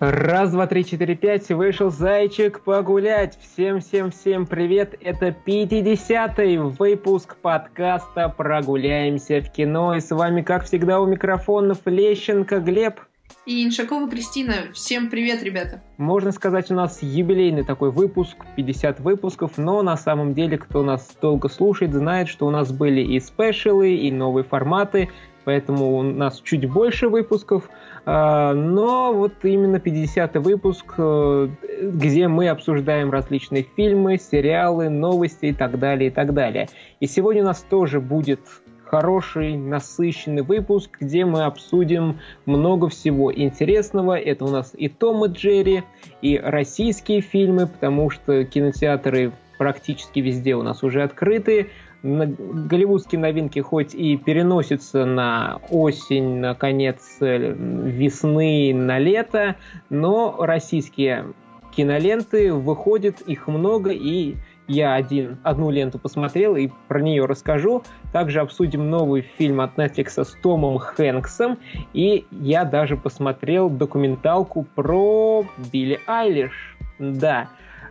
Раз, два, три, четыре, пять, вышел зайчик погулять. Всем-всем-всем привет. Это 50-й выпуск подкаста «Прогуляемся в кино». И с вами, как всегда, у микрофонов Лещенко Глеб. И Иншакова Кристина. Всем привет, ребята. Можно сказать, у нас юбилейный такой выпуск, 50 выпусков, но на самом деле, кто нас долго слушает, знает, что у нас были и спешилы, и новые форматы, поэтому у нас чуть больше выпусков. А, но вот именно 50-й выпуск, э, где мы обсуждаем различные фильмы, сериалы, новости и так далее, и так далее. И сегодня у нас тоже будет хороший, насыщенный выпуск, где мы обсудим много всего интересного. Это у нас и Том и Джерри, и российские фильмы, потому что кинотеатры практически везде у нас уже открыты голливудские новинки хоть и переносятся на осень, на конец э, весны, на лето, но российские киноленты выходят, их много, и я один, одну ленту посмотрел и про нее расскажу. Также обсудим новый фильм от Netflix с Томом Хэнксом. И я даже посмотрел документалку про Билли Айлиш. Да,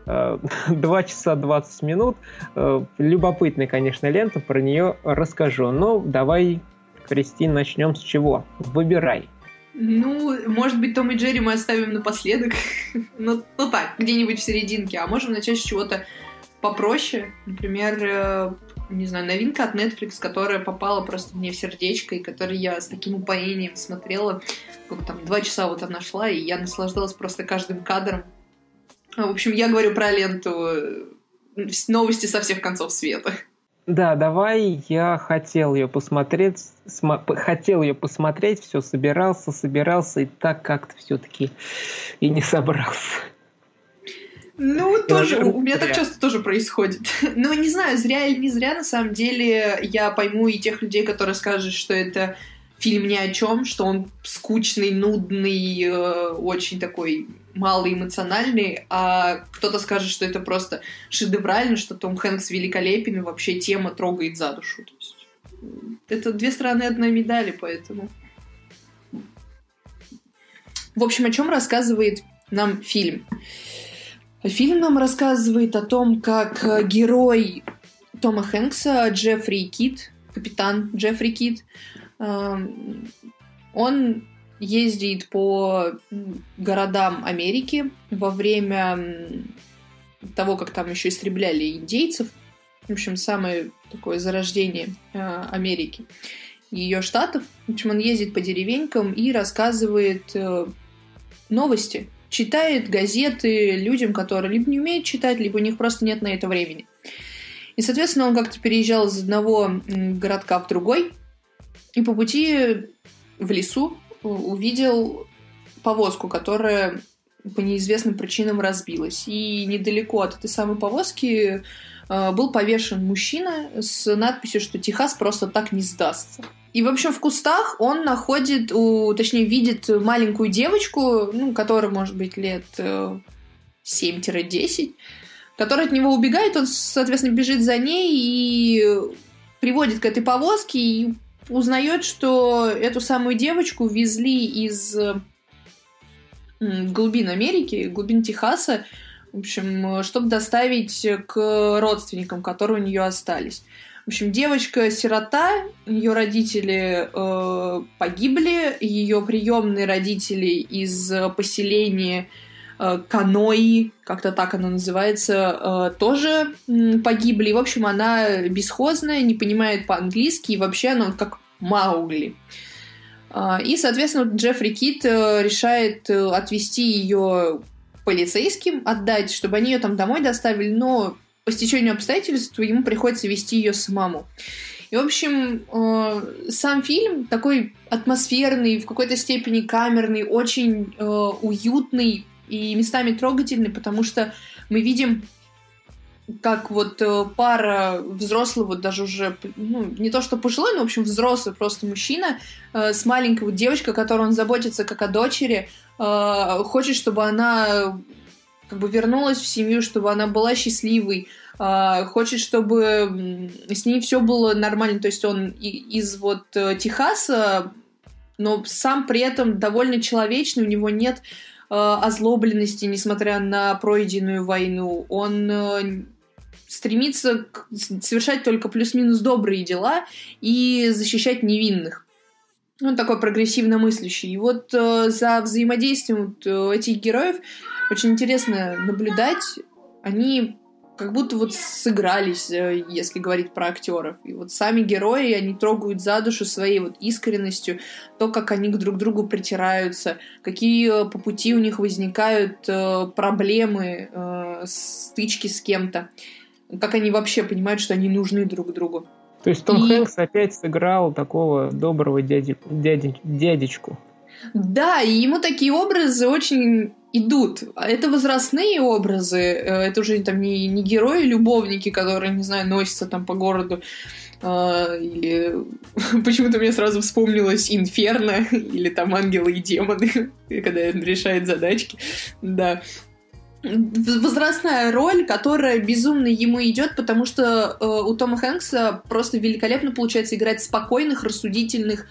2 часа 20 минут. Э, любопытная, конечно, лента, про нее расскажу. Но давай, Кристин, начнем с чего? Выбирай. Ну, может быть, Том и Джерри мы оставим напоследок. ну, ну так, где-нибудь в серединке. А можем начать с чего-то попроще. Например, э, не знаю, новинка от Netflix, которая попала просто мне в сердечко, и которую я с таким упоением смотрела. Как там, два часа вот она шла, и я наслаждалась просто каждым кадром. В общем, я говорю про ленту э, новости со всех концов света. Да, давай, я хотел ее посмотреть, см- хотел ее посмотреть, все собирался, собирался, и так как-то все-таки и не собрался. Ну, и тоже, у меня зря. так часто тоже происходит. Ну, не знаю, зря или не зря, на самом деле, я пойму и тех людей, которые скажут, что это фильм ни о чем, что он скучный, нудный, э, очень такой малоэмоциональный, а кто-то скажет, что это просто шедеврально, что Том Хэнкс великолепен, и вообще тема трогает за душу. То есть, это две стороны одной медали, поэтому... В общем, о чем рассказывает нам фильм? Фильм нам рассказывает о том, как герой Тома Хэнкса, Джеффри Кит, капитан Джеффри Кит, эм, он ездит по городам Америки во время того, как там еще истребляли индейцев. В общем, самое такое зарождение э, Америки ее штатов. В общем, он ездит по деревенькам и рассказывает э, новости, читает газеты людям, которые либо не умеют читать, либо у них просто нет на это времени. И, соответственно, он как-то переезжал из одного городка в другой, и по пути в лесу увидел повозку, которая по неизвестным причинам разбилась. И недалеко от этой самой повозки э, был повешен мужчина с надписью, что Техас просто так не сдастся. И, в общем, в кустах он находит, у, точнее, видит маленькую девочку, ну, которая, может быть, лет 7-10, э, которая от него убегает, он, соответственно, бежит за ней и приводит к этой повозке, и узнает, что эту самую девочку везли из глубин Америки, глубин Техаса, в общем, чтобы доставить к родственникам, которые у нее остались. В общем, девочка-сирота, ее родители э, погибли, ее приемные родители из поселения Канои, как-то так оно называется, э, тоже э, погибли. В общем, она бесхозная, не понимает по-английски, и вообще она как Маугли. Э, и, соответственно, Джеффри Кит э, решает э, отвезти ее полицейским, отдать, чтобы они ее там домой доставили, но по стечению обстоятельств ему приходится вести ее самому. И, в общем, э, сам фильм такой атмосферный, в какой-то степени камерный, очень э, уютный, и местами трогательный, потому что мы видим как вот э, пара взрослый, вот даже уже, ну, не то что пожилой, но, в общем, взрослый просто мужчина э, с маленькой вот девочкой, которой он заботится как о дочери, э, хочет, чтобы она как бы вернулась в семью, чтобы она была счастливой, э, хочет, чтобы с ней все было нормально. То есть он из вот э, Техаса, но сам при этом довольно человечный, у него нет озлобленности, несмотря на пройденную войну. Он э, стремится совершать только плюс-минус добрые дела и защищать невинных. Он такой прогрессивно мыслящий. И вот э, за взаимодействием вот, э, этих героев очень интересно наблюдать. Они как будто вот сыгрались, э, если говорить про актеров. И вот сами герои, они трогают за душу своей вот искренностью, то, как они друг к другу притираются, какие э, по пути у них возникают э, проблемы, стычки с кем-то, как они вообще понимают, что они нужны друг другу. То есть Том и... Хэнкс опять сыграл такого доброго дяди, дяди, дядечку. Да, и ему такие образы очень идут. Это возрастные образы, э, это уже там не, не герои-любовники, которые, не знаю, носятся там по городу. Или почему-то мне сразу вспомнилось Инферно, или там Ангелы и демоны, когда он решает задачки. Да возрастная роль, которая безумно ему идет, потому что э, у Тома Хэнкса просто великолепно получается играть спокойных, рассудительных,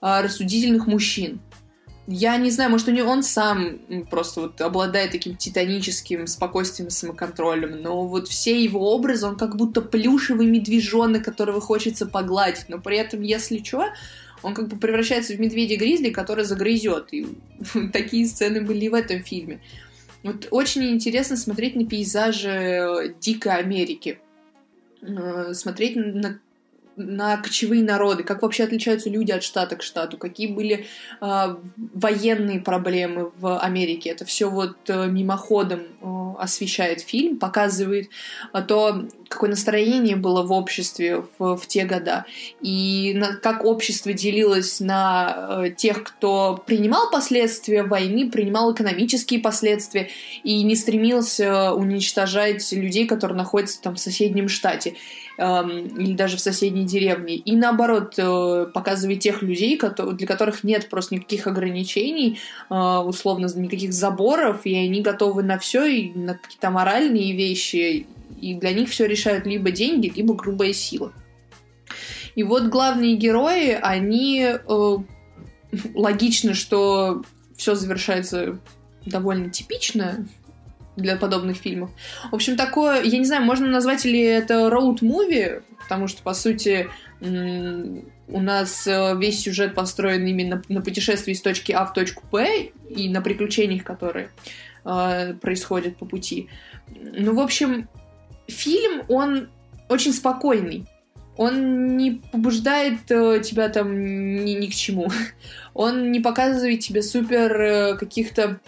э, рассудительных мужчин. Я не знаю, может, у него он сам просто вот обладает таким титаническим спокойствием и самоконтролем, но вот все его образы, он как будто плюшевый медвежонок, которого хочется погладить, но при этом, если что, он как бы превращается в медведя-гризли, который загрызет. И такие сцены были и в этом фильме. Вот очень интересно смотреть на пейзажи э, дикой Америки, э, смотреть на на кочевые народы, как вообще отличаются люди от штата к штату, какие были э, военные проблемы в Америке. Это все вот э, мимоходом э, освещает фильм, показывает э, то, какое настроение было в обществе в, в те года, и на, как общество делилось на э, тех, кто принимал последствия войны, принимал экономические последствия и не стремился уничтожать людей, которые находятся там в соседнем штате или даже в соседней деревне. И наоборот, э, показывает тех людей, для которых нет просто никаких ограничений, э, условно, никаких заборов, и они готовы на все, и на какие-то моральные вещи, и для них все решают либо деньги, либо грубая сила. И вот главные герои, они э, логично, что все завершается довольно типично, для подобных фильмов. В общем, такое, я не знаю, можно назвать ли это роуд-муви, потому что, по сути, у нас э, весь сюжет построен именно на путешествии с точки А в точку Б и на приключениях, которые э, происходят по пути. Ну, в общем, фильм, он очень спокойный. Он не побуждает э, тебя там ни, ни к чему. Он не показывает тебе супер э, каких-то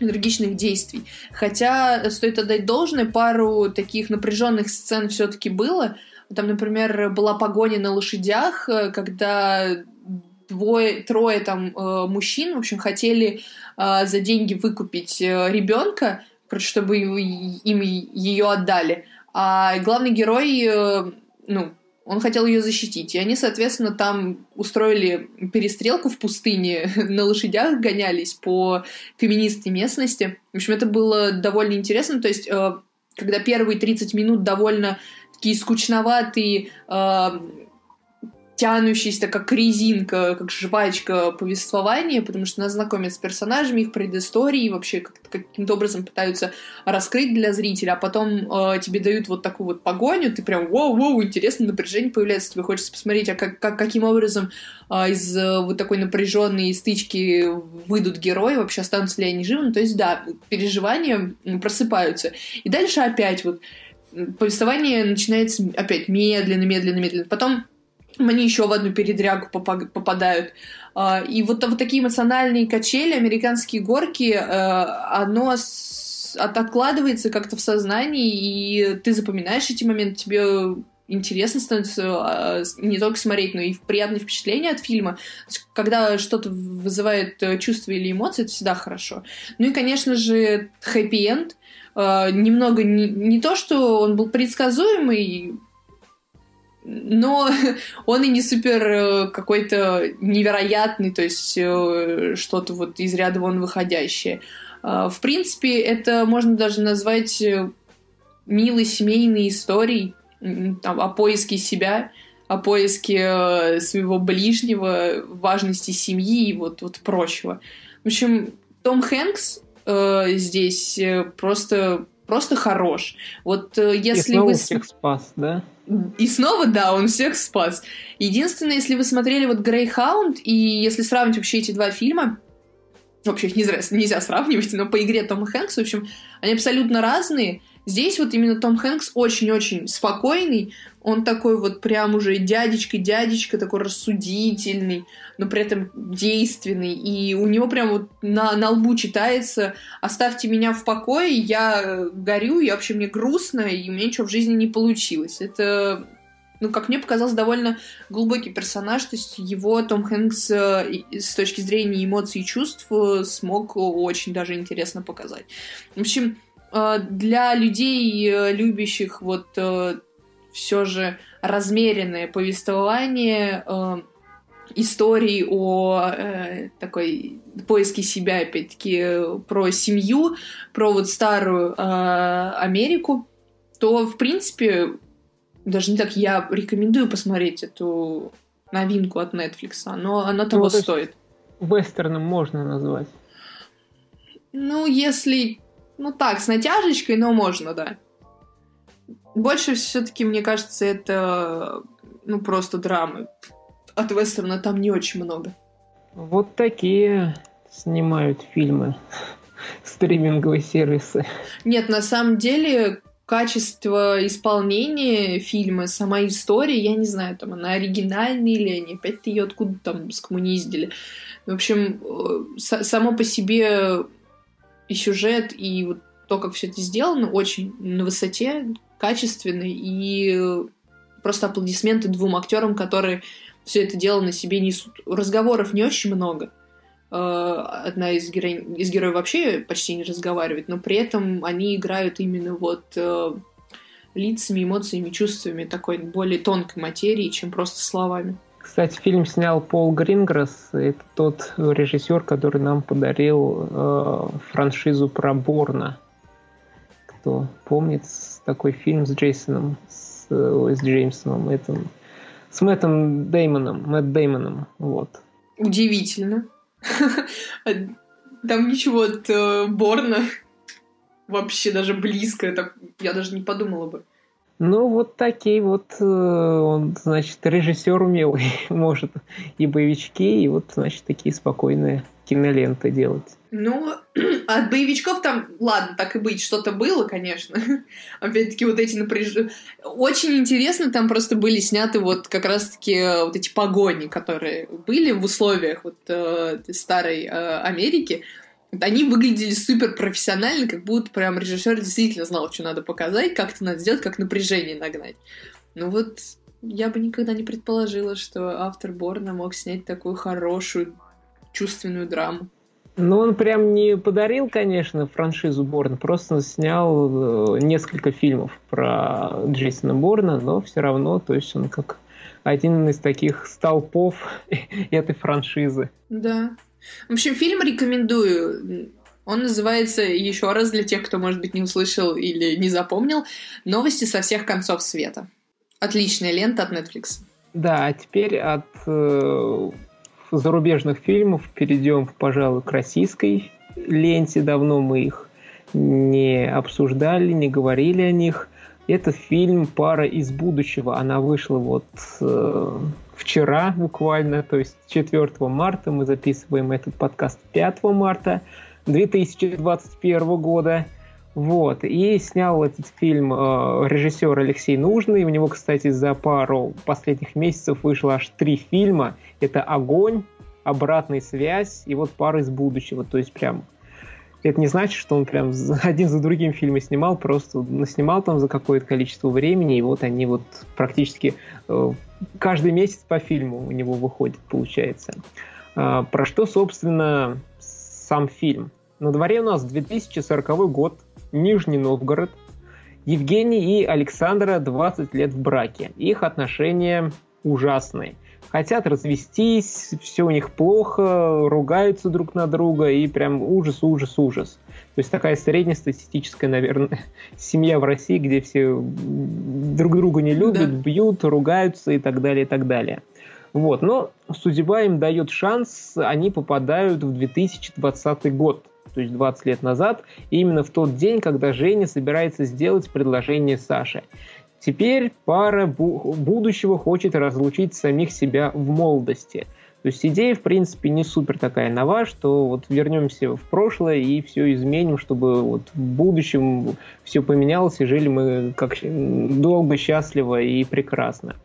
энергичных действий. Хотя, стоит отдать должное, пару таких напряженных сцен все-таки было. Там, например, была погоня на лошадях, э, когда двое, трое там э, мужчин, в общем, хотели э, за деньги выкупить ребенка, чтобы им ее отдали. А главный герой, ну, он хотел ее защитить. И они, соответственно, там устроили перестрелку в пустыне, на лошадях гонялись по каменистой местности. В общем, это было довольно интересно. То есть, э, когда первые 30 минут довольно такие скучноватые, тянущийся как резинка, как жвачка повествования, потому что нас знакомят с персонажами, их предысторией, вообще как каким-то образом пытаются раскрыть для зрителя, а потом э, тебе дают вот такую вот погоню, ты прям воу-воу, интересно, напряжение появляется, тебе хочется посмотреть, а как, как, каким образом э, из э, вот такой напряженной стычки выйдут герои, вообще останутся ли они живы, ну, то есть да, переживания просыпаются. И дальше опять вот повествование начинается опять медленно, медленно, медленно. Потом они еще в одну передрягу попадают. А, и вот, вот такие эмоциональные качели, американские горки, э, оно откладывается как-то в сознании, и ты запоминаешь эти моменты, тебе интересно становится а, не только смотреть, но и приятное впечатление от фильма. Когда что-то вызывает э, чувство или эмоции, это всегда хорошо. Ну и, конечно же, хэппи-энд. Э, немного не, не то, что он был предсказуемый, но он и не супер э, какой-то невероятный, то есть э, что-то вот из ряда вон выходящее. А, в принципе, это можно даже назвать э, милой семейной историей там, о поиске себя, о поиске своего ближнего, важности семьи и вот, вот прочего. В общем, Том Хэнкс э, здесь просто просто хорош. Вот э, если снова вы... всех спас, да? И снова, да, он всех спас. Единственное, если вы смотрели вот Грейхаунд, и если сравнить вообще эти два фильма, вообще их нельзя, нельзя сравнивать, но по игре Тома Хэнкса, в общем, они абсолютно разные. Здесь вот именно Том Хэнкс очень-очень спокойный, он такой вот прям уже дядечка-дядечка, такой рассудительный, но при этом действенный, и у него прям вот на, на лбу читается «Оставьте меня в покое, я горю, я вообще мне грустно, и у меня ничего в жизни не получилось». Это ну, как мне показалось, довольно глубокий персонаж, то есть его Том Хэнкс э, с точки зрения эмоций и чувств э, смог очень даже интересно показать. В общем, э, для людей, любящих вот все же размеренное повествование истории о э, такой поиске себя, опять-таки, про семью, про вот старую э, Америку, то, в принципе, даже не так, я рекомендую посмотреть эту новинку от Netflix, но она того ну, то стоит. Вестерном можно назвать. Ну, если... Ну так, с натяжечкой, но можно, да. Больше все-таки, мне кажется, это ну просто драмы. От вестерна там не очень много. Вот такие снимают фильмы стриминговые сервисы. Нет, на самом деле качество исполнения фильма, сама история, я не знаю, там она оригинальная или они опять ее откуда там скоммуниздили. В общем, э, само по себе и сюжет, и вот то, как все это сделано, очень на высоте, качественно, и просто аплодисменты двум актерам, которые все это дело на себе несут. Разговоров не очень много. Э, одна из, героинь, из героев вообще почти не разговаривает, но при этом они играют именно вот э, лицами, эмоциями, чувствами такой более тонкой материи, чем просто словами. Кстати, фильм снял Пол Гринграсс. Это тот режиссер, который нам подарил э, франшизу про Борна. Кто помнит такой фильм с Джейсоном, с, э, с Джеймсоном, этим, с Мэттом Деймоном, Мэтт Деймоном, вот. Удивительно. Там ничего от э, Борна вообще даже близко, я даже не подумала бы. Ну, вот такие вот, э, он, значит, режиссер умелый, может и боевички, и вот, значит, такие спокойные киноленты делать. Ну, от боевичков там, ладно, так и быть, что-то было, конечно. Опять-таки вот эти напряжения. Очень интересно, там просто были сняты вот как раз-таки э, вот эти погони, которые были в условиях вот э, старой э, Америки. Они выглядели супер профессионально, как будто прям режиссер действительно знал, что надо показать, как это надо сделать, как напряжение нагнать. Ну вот я бы никогда не предположила, что автор Борна мог снять такую хорошую чувственную драму. Ну, он прям не подарил, конечно, франшизу Борна, просто снял э, несколько фильмов про Джейсона Борна, но все равно, то есть он как один из таких столпов этой франшизы. Да. В общем, фильм рекомендую. Он называется еще раз для тех, кто, может быть, не услышал или не запомнил «Новости со всех концов света». Отличная лента от Netflix. Да, а теперь от э, зарубежных фильмов перейдем, пожалуй, к российской ленте. Давно мы их не обсуждали, не говорили о них. Это фильм «Пара из будущего». Она вышла вот э, вчера буквально, то есть 4 марта. Мы записываем этот подкаст 5 марта 2021 года. Вот. И снял этот фильм э, режиссер Алексей Нужный. У него, кстати, за пару последних месяцев вышло аж три фильма. Это «Огонь», «Обратная связь» и вот «Пара из будущего». То есть прям это не значит, что он прям один за другим фильмы снимал, просто снимал там за какое-то количество времени, и вот они вот практически э, каждый месяц по фильму у него выходит, получается. Э, про что, собственно, сам фильм? На дворе у нас 2040 год, Нижний Новгород. Евгений и Александра 20 лет в браке. Их отношения ужасные. Хотят развестись, все у них плохо, ругаются друг на друга и прям ужас, ужас, ужас. То есть такая среднестатистическая, наверное, семья в России, где все друг друга не любят, да. бьют, ругаются и так далее, и так далее. Вот, но судьба им дает шанс, они попадают в 2020 год то есть 20 лет назад, именно в тот день, когда Женя собирается сделать предложение Саше. Теперь пара будущего хочет разлучить самих себя в молодости. То есть идея, в принципе, не супер такая нова, что вот вернемся в прошлое и все изменим, чтобы вот в будущем все поменялось, и жили мы как долго, счастливо и прекрасно.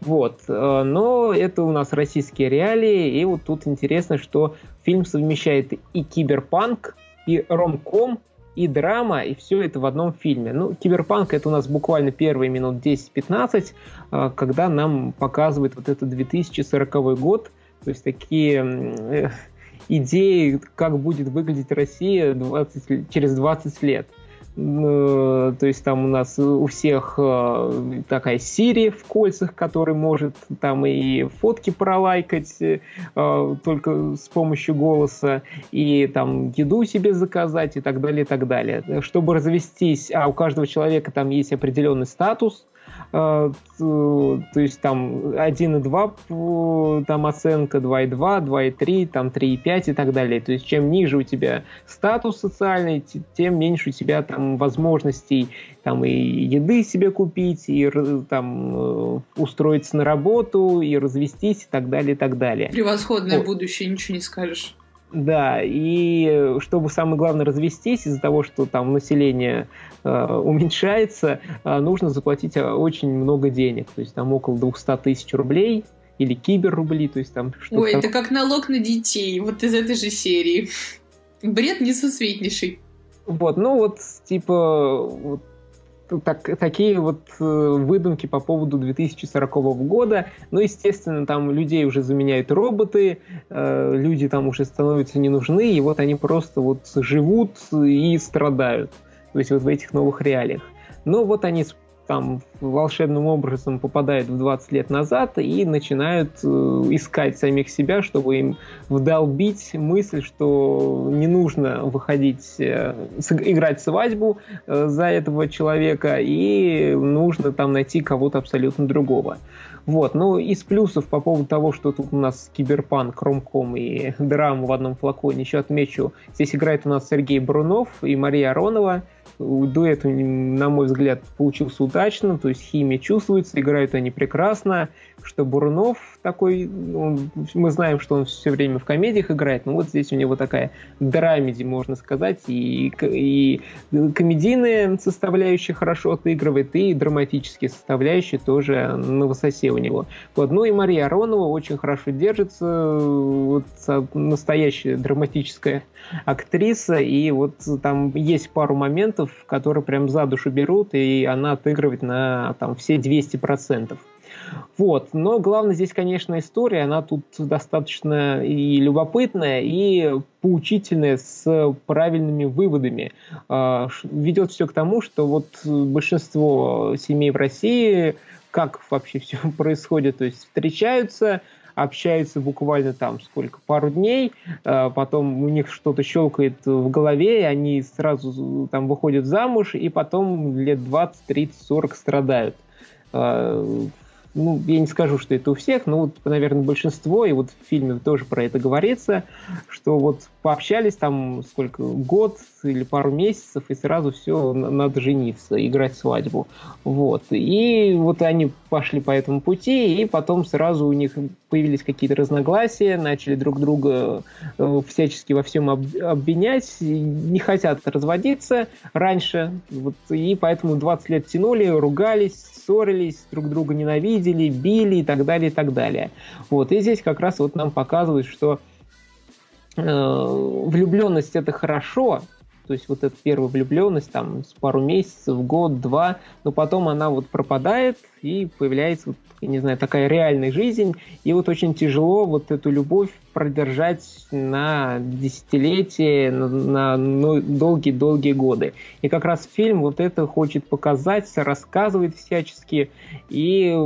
Вот. Э, но это у нас российские реалии, и вот тут интересно, что фильм совмещает и киберпанк, и ромком, и драма, и все это в одном фильме. Ну, киберпанк это у нас буквально первые минут 10-15, э, когда нам показывает вот этот 2040 год, то есть такие э, идеи, как будет выглядеть Россия 20, через 20 лет. Э, то есть там у нас у всех э, такая Сири в кольцах, который может там и фотки пролайкать э, только с помощью голоса, и там еду себе заказать и так далее, и так далее. Чтобы развестись, а у каждого человека там есть определенный статус, то есть там 1,2 там оценка, 2,2, 2,3, там 3,5 и так далее. То есть чем ниже у тебя статус социальный, тем меньше у тебя там возможностей там и еды себе купить, и там э, устроиться на работу, и развестись и так далее, и так далее. Превосходное вот. будущее, ничего не скажешь. Да, и чтобы самое главное развестись из-за того, что там население э, уменьшается, э, нужно заплатить э, очень много денег, то есть там около 200 тысяч рублей или киберрубли, то есть там что-то... Ой, это как налог на детей, вот из этой же серии. Бред несусветнейший. Вот, ну вот, типа, вот так, такие вот э, выдумки по поводу 2040 года. Ну, естественно, там людей уже заменяют роботы, э, люди там уже становятся не нужны, и вот они просто вот живут и страдают. То есть вот в этих новых реалиях. Но вот они там волшебным образом попадают в 20 лет назад и начинают э, искать самих себя, чтобы им вдолбить мысль, что не нужно выходить, э, играть свадьбу э, за этого человека, и нужно там найти кого-то абсолютно другого. Вот, ну, из плюсов по поводу того, что тут у нас киберпанк, ромком и драма в одном флаконе, еще отмечу, здесь играет у нас Сергей Брунов и Мария Аронова, дуэт, на мой взгляд, получился удачно, то есть химия чувствуется, играют они прекрасно, что Бурунов такой, он, мы знаем, что он все время в комедиях играет, но вот здесь у него такая драмеди, можно сказать, и, и комедийная составляющая хорошо отыгрывает, и драматические составляющие тоже на высоте у него. Вот. Ну и Мария Аронова очень хорошо держится, вот, настоящая драматическая актриса, и вот там есть пару моментов, которые прям за душу берут, и она отыгрывает на там все 200%. Вот. Но главное здесь, конечно, история. Она тут достаточно и любопытная, и поучительная с правильными выводами. А, ведет все к тому, что вот большинство семей в России, как вообще все происходит, то есть встречаются, общаются буквально там сколько, пару дней, а потом у них что-то щелкает в голове, и они сразу там выходят замуж, и потом лет 20, 30, 40 страдают а, ну, я не скажу, что это у всех, но вот, наверное, большинство, и вот в фильме тоже про это говорится, что вот пообщались там сколько, год или пару месяцев, и сразу все, надо жениться, играть свадьбу. Вот. И вот они пошли по этому пути, и потом сразу у них появились какие-то разногласия, начали друг друга э, всячески во всем обвинять, не хотят разводиться раньше, вот, и поэтому 20 лет тянули, ругались, ссорились, друг друга ненавидели, били и так далее, и так далее. Вот, и здесь как раз вот нам показывают, что э, влюбленность это хорошо, то есть вот эта первая влюбленность там с пару месяцев, год, два, но потом она вот пропадает и появляется вот я не знаю, такая реальная жизнь, и вот очень тяжело вот эту любовь продержать на десятилетия, на долгие-долгие годы. И как раз фильм вот это хочет показать, рассказывает всячески, и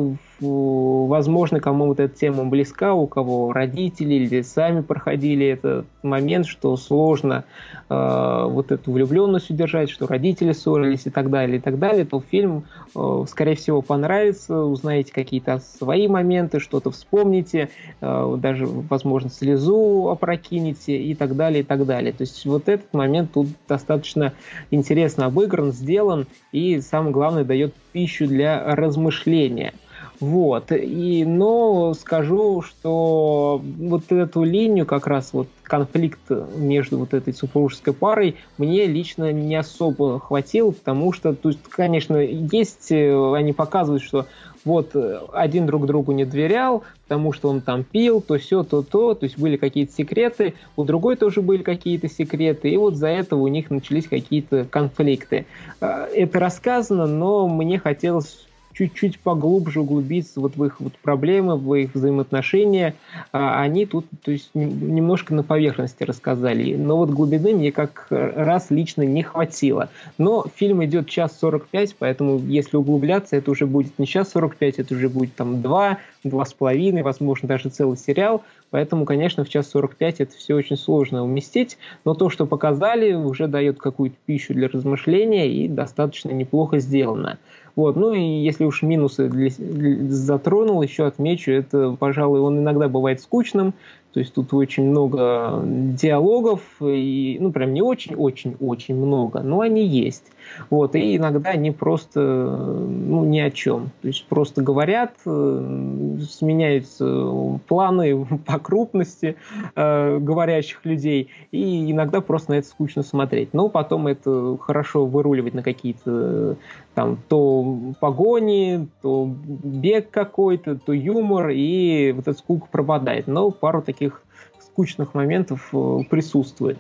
возможно, кому вот эта тема близка, у кого родители или сами проходили этот момент, что сложно э, вот эту влюбленность удержать, что родители ссорились и так далее, и так далее, то фильм, э, скорее всего, понравится, узнаете какие-то свои моменты, что-то вспомните, э, даже, возможно, слезу опрокинете и так далее, и так далее. То есть вот этот момент тут достаточно интересно обыгран, сделан и, самое главное, дает пищу для размышления – вот. И, но скажу, что вот эту линию, как раз вот конфликт между вот этой супружеской парой, мне лично не особо хватило, потому что, то есть, конечно, есть, э, они показывают, что вот э, один друг другу не доверял, потому что он там пил, то все, то то, то есть были какие-то секреты, у другой тоже были какие-то секреты, и вот за этого у них начались какие-то конфликты. Э, это рассказано, но мне хотелось чуть-чуть поглубже углубиться вот в их вот проблемы, в их взаимоотношения, а они тут то есть, немножко на поверхности рассказали. Но вот глубины мне как раз лично не хватило. Но фильм идет час 45, поэтому если углубляться, это уже будет не час 45, это уже будет там два, два с половиной, возможно, даже целый сериал. Поэтому, конечно, в час 45 это все очень сложно уместить, но то, что показали, уже дает какую-то пищу для размышления и достаточно неплохо сделано. Вот. Ну и если уж минусы для, для, затронул, еще отмечу, это, пожалуй, он иногда бывает скучным, то есть тут очень много диалогов, и, ну, прям не очень-очень-очень много, но они есть. Вот, и иногда они просто, ну, ни о чем. То есть просто говорят, э, сменяются планы по крупности э, говорящих людей, и иногда просто на это скучно смотреть. Но потом это хорошо выруливать на какие-то там то погони, то бег какой-то, то юмор, и вот эта скука пропадает. Но пару таких скучных моментов э, присутствует.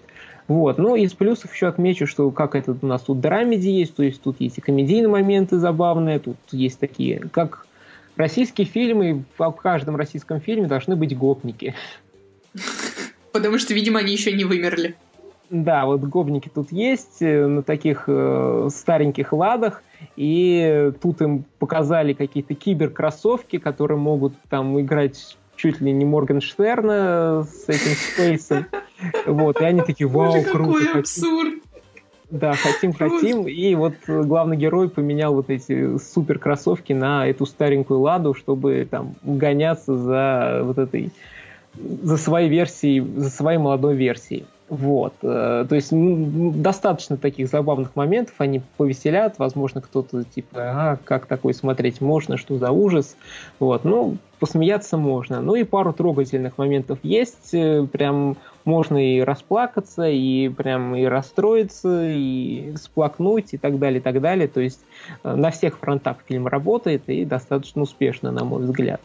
Вот. Ну, из плюсов еще отмечу, что как это у нас тут драмеди есть, то есть тут есть и комедийные моменты забавные, тут есть такие, как российские фильмы, в каждом российском фильме должны быть гопники. Потому что, видимо, они еще не вымерли. Да, вот гопники тут есть э, на таких э, стареньких ладах, и тут им показали какие-то киберкроссовки, которые могут там играть чуть ли не Моргенштерна с этим спейсом. Вот, и они такие, вау, Боже, круто. Какой абсурд. Да, хотим, хотим. И вот главный герой поменял вот эти супер кроссовки на эту старенькую ладу, чтобы там гоняться за вот этой за своей версией, за своей молодой версией. Вот. Э, то есть ну, достаточно таких забавных моментов, они повеселят, возможно, кто-то типа, ага, как такой смотреть можно, что за ужас. Вот. Ну, посмеяться можно. Ну и пару трогательных моментов есть, э, прям можно и расплакаться, и прям и расстроиться, и сплакнуть, и так далее, и так далее. То есть э, на всех фронтах фильм работает и достаточно успешно, на мой взгляд.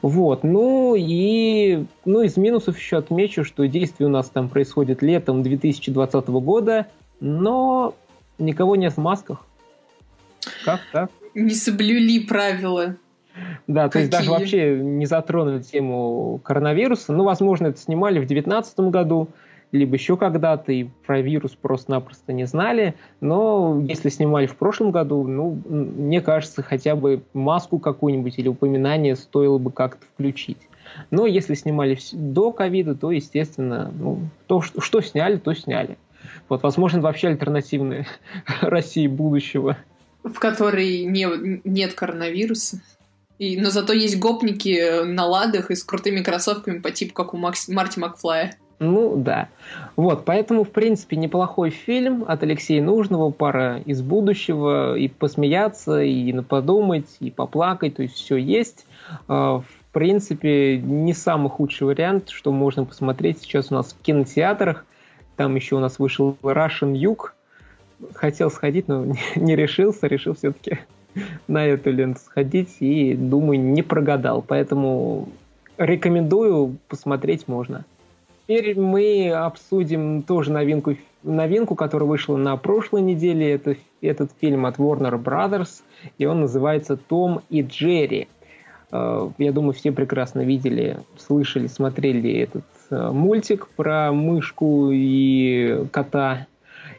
Вот, ну и ну, из минусов еще отмечу, что действие у нас там происходит летом 2020 года, но никого нет в масках. Как так? Не соблюли правила. Да, то есть даже вообще не затронули тему коронавируса. Ну, возможно, это снимали в 2019 году, либо еще когда-то, и про вирус просто-напросто не знали. Но если снимали в прошлом году, ну, мне кажется, хотя бы маску какую-нибудь или упоминание стоило бы как-то включить. Но если снимали до ковида, то, естественно, ну, то, что, что сняли, то сняли. Вот, возможно, вообще альтернативная России будущего. В которой не, нет коронавируса. И, но зато есть гопники на ладах и с крутыми кроссовками по типу как у Макс, Марти Макфлая. Ну да. Вот, поэтому, в принципе, неплохой фильм от Алексея Нужного, пара из будущего, и посмеяться, и подумать, и поплакать, то есть все есть. А, в принципе, не самый худший вариант, что можно посмотреть сейчас у нас в кинотеатрах. Там еще у нас вышел Russian Юг. Хотел сходить, но не решился, решил все-таки на эту ленту сходить и, думаю, не прогадал. Поэтому рекомендую, посмотреть можно. Теперь мы обсудим тоже новинку, новинку, которая вышла на прошлой неделе. Это этот фильм от Warner Brothers, и он называется «Том и Джерри». Э, я думаю, все прекрасно видели, слышали, смотрели этот э, мультик про мышку и кота.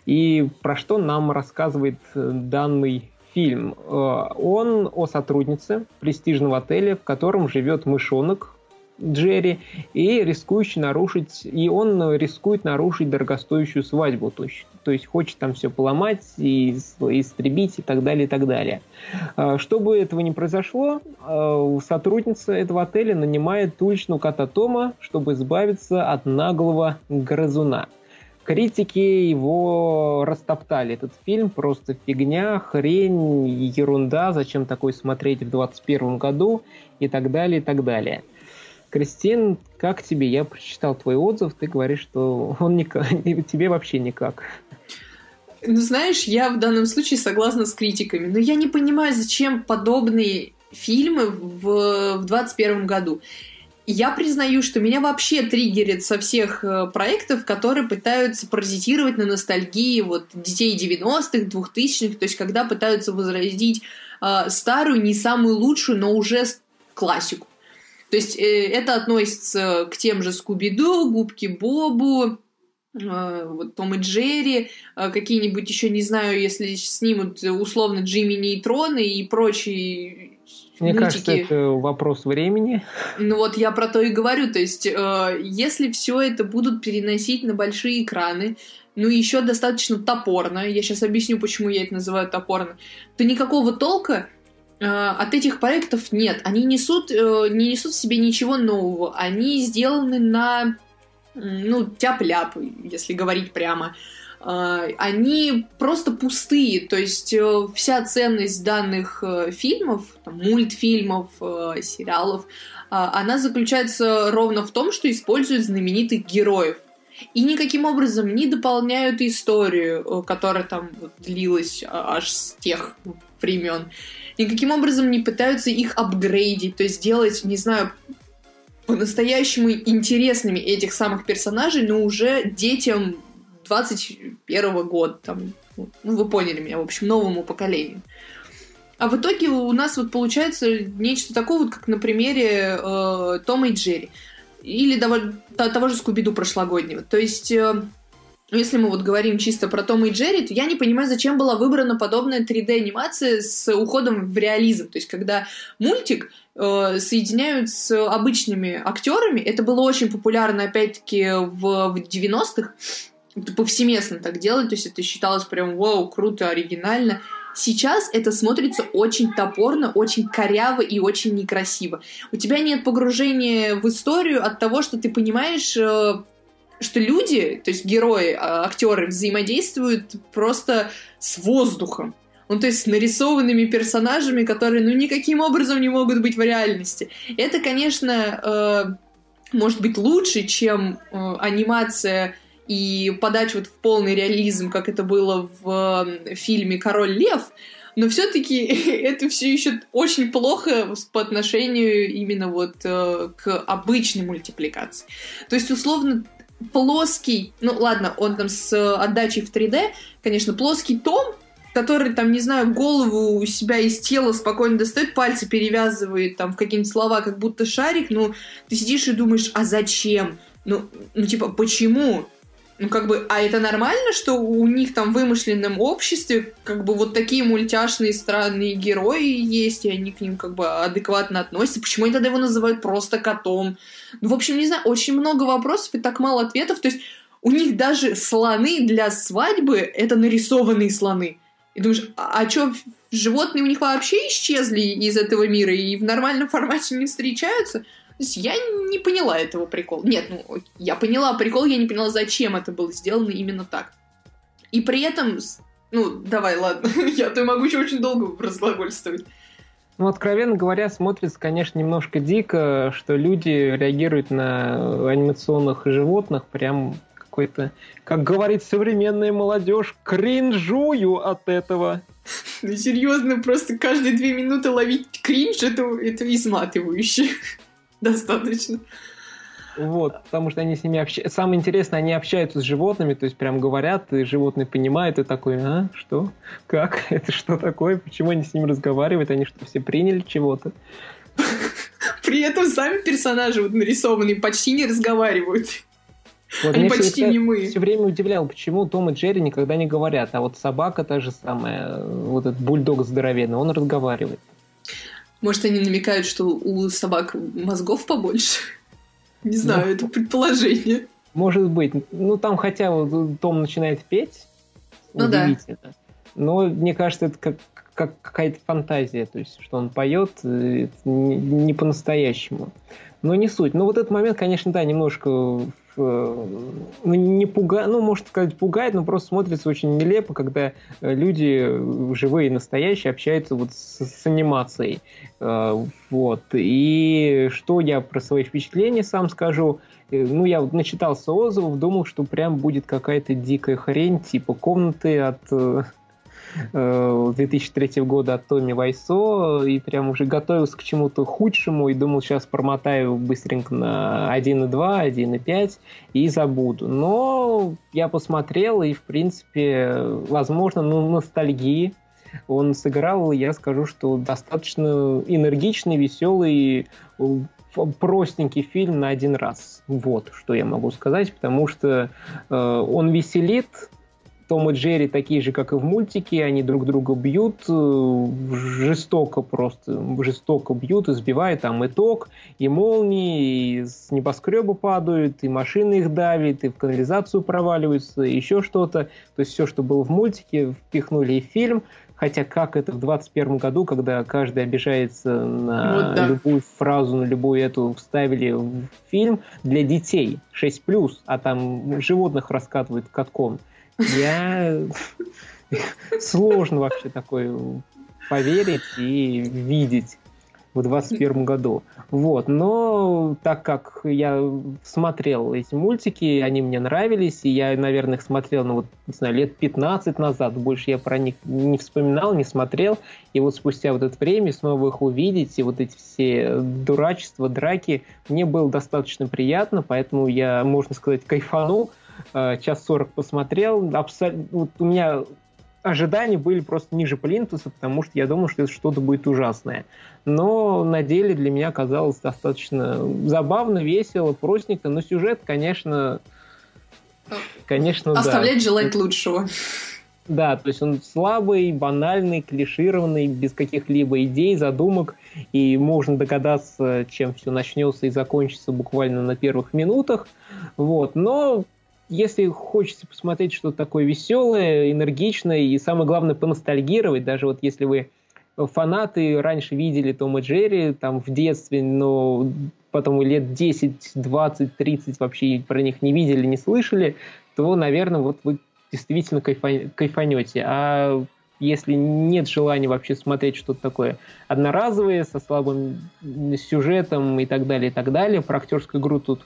И про что нам рассказывает э, данный фильм. Он о сотруднице престижного отеля, в котором живет мышонок, Джерри, и рискующий нарушить, и он рискует нарушить дорогостоящую свадьбу, то есть, то есть хочет там все поломать и истребить и так далее, и так далее. А, чтобы этого не произошло, а, сотрудница этого отеля нанимает уличного кота Тома, чтобы избавиться от наглого грызуна. Критики его растоптали. Этот фильм просто фигня, хрень, ерунда. Зачем такой смотреть в 2021 году? И так далее, и так далее. Кристин, как тебе? Я прочитал твой отзыв, ты говоришь, что он никак, тебе вообще никак. Ну, знаешь, я в данном случае согласна с критиками, но я не понимаю, зачем подобные фильмы в, в 2021 году. Я признаю, что меня вообще триггерит со всех э, проектов, которые пытаются паразитировать на ностальгии вот детей 90-х, 2000-х, то есть когда пытаются возродить э, старую, не самую лучшую, но уже классику. То есть э, это относится к тем же Скуби-Ду, Губки Бобу, э, вот Том и Джерри, э, какие-нибудь еще, не знаю, если снимут условно Джимми Нейтроны и прочие мне мультики. кажется, это вопрос времени. Ну вот я про то и говорю. То есть, э, если все это будут переносить на большие экраны, ну еще достаточно топорно, я сейчас объясню, почему я это называю топорно, то никакого толка э, от этих проектов нет. Они несут, э, не несут в себе ничего нового. Они сделаны на, ну, тяп-ляп, если говорить прямо. Э, они просто пустые. То есть э, вся ценность данных э, фильмов, там, мультфильмов, э, сериалов, а, она заключается ровно в том, что используют знаменитых героев. И никаким образом не дополняют историю, которая там длилась а, аж с тех времен. Никаким образом не пытаются их апгрейдить, то есть сделать, не знаю, по-настоящему интересными этих самых персонажей, но уже детям 21 года, там, ну, вы поняли меня, в общем, новому поколению. А в итоге у нас вот получается нечто такое, вот, как на примере э, Тома и Джерри. Или того, того же Скуби-Ду прошлогоднего. То есть, э, если мы вот говорим чисто про Тома и Джерри, то я не понимаю, зачем была выбрана подобная 3D-анимация с уходом в реализм. То есть, когда мультик э, соединяют с обычными актерами, это было очень популярно, опять-таки, в, в 90-х, повсеместно так делать, то есть это считалось прям вау, круто, оригинально. Сейчас это смотрится очень топорно, очень коряво и очень некрасиво. У тебя нет погружения в историю от того, что ты понимаешь, э, что люди, то есть герои, а, актеры взаимодействуют просто с воздухом. Ну, то есть с нарисованными персонажами, которые, ну, никаким образом не могут быть в реальности. Это, конечно, э, может быть лучше, чем э, анимация и подать вот в полный реализм, как это было в фильме «Король лев», но все-таки это все еще очень плохо по отношению именно вот э, к обычной мультипликации. То есть, условно, плоский, ну ладно, он там с отдачей в 3D, конечно, плоский том, который там, не знаю, голову у себя из тела спокойно достает, пальцы перевязывает там в какие-нибудь слова, как будто шарик, ну, ты сидишь и думаешь, а зачем? Ну, ну типа, почему? Ну, как бы, а это нормально, что у них там в вымышленном обществе как бы вот такие мультяшные странные герои есть, и они к ним как бы адекватно относятся? Почему они тогда его называют просто котом? Ну, в общем, не знаю, очень много вопросов и так мало ответов. То есть у них даже слоны для свадьбы — это нарисованные слоны. И думаешь, а, а что, животные у них вообще исчезли из этого мира и в нормальном формате не встречаются? То есть я не поняла этого прикола. Нет, ну, я поняла прикол, я не поняла, зачем это было сделано именно так. И при этом, ну, давай, ладно, я-то могу еще очень долго разглагольствовать. Ну, откровенно говоря, смотрится, конечно, немножко дико, что люди реагируют на анимационных животных прям какой-то, как говорит современная молодежь, кринжую от этого. Ну, серьезно, просто каждые две минуты ловить кринж, это, это изматывающе достаточно. Вот, потому что они с ними общаются. Самое интересное, они общаются с животными, то есть прям говорят, и животные понимают, и такой, а, что? Как? Это что такое? Почему они с ним разговаривают? Они что, все приняли чего-то? При этом сами персонажи вот нарисованные почти не разговаривают. Вот Они почти не мы. Все время удивлял, почему Том и Джерри никогда не говорят, а вот собака та же самая, вот этот бульдог здоровенный, он разговаривает. Может, они намекают, что у собак мозгов побольше? Не знаю, ну, это предположение. Может быть. Ну, там хотя вот Том начинает петь. Ну да. Но мне кажется, это как, как какая-то фантазия. То есть, что он поет э, не, не по-настоящему. Но не суть. Но вот этот момент, конечно, да, немножко ну, не пугает, ну, может сказать, пугает, но просто смотрится очень нелепо, когда э, люди живые и настоящие общаются вот с, с анимацией. Э, вот. И что я про свои впечатления сам скажу. Ну, я вот начитался отзывов, думал, что прям будет какая-то дикая хрень, типа комнаты от 2003 э, года от Томми Вайсо и прям уже готовился к чему-то худшему и думал, сейчас промотаю быстренько на 1.2, 1.5 и забуду. Но я посмотрел и, в принципе, возможно, ну, ностальгии он сыграл, я скажу, что достаточно энергичный, веселый, простенький фильм на один раз. Вот, что я могу сказать, потому что э, он веселит, том и Джерри такие же, как и в мультике, они друг друга бьют, э, жестоко просто, жестоко бьют, избивают, там и ток, и молнии, и с небоскреба падают, и машины их давят, и в канализацию проваливаются, и еще что-то. То есть все, что было в мультике, впихнули и в фильм, хотя как это в 21 году, когда каждый обижается на вот, да. любую фразу, на любую эту, вставили в фильм для детей 6+, а там животных раскатывают катком. Я... Сложно вообще такое поверить и видеть в 21 году. Вот, но так как я смотрел эти мультики, они мне нравились, и я, наверное, их смотрел, ну вот, не знаю, лет 15 назад, больше я про них не вспоминал, не смотрел, и вот спустя вот это время снова их увидеть, и вот эти все дурачества, драки, мне было достаточно приятно, поэтому я, можно сказать, кайфанул, Э, час сорок посмотрел. Абсолютно, вот у меня ожидания были просто ниже плинтуса, потому что я думал, что это что-то будет ужасное. Но на деле для меня казалось достаточно забавно, весело, простенько, но сюжет, конечно, конечно, Оставлять да. желать лучшего. Да, то есть он слабый, банальный, клишированный, без каких-либо идей, задумок, и можно догадаться, чем все начнется и закончится буквально на первых минутах. Вот. Но если хочется посмотреть что-то такое веселое, энергичное и самое главное поностальгировать, даже вот если вы фанаты раньше видели Тома Джерри там в детстве, но потом лет 10, 20, 30 вообще про них не видели, не слышали, то, наверное, вот вы действительно кайфанете. А если нет желания вообще смотреть что-то такое одноразовое, со слабым сюжетом и так далее, и так далее, про актерскую игру тут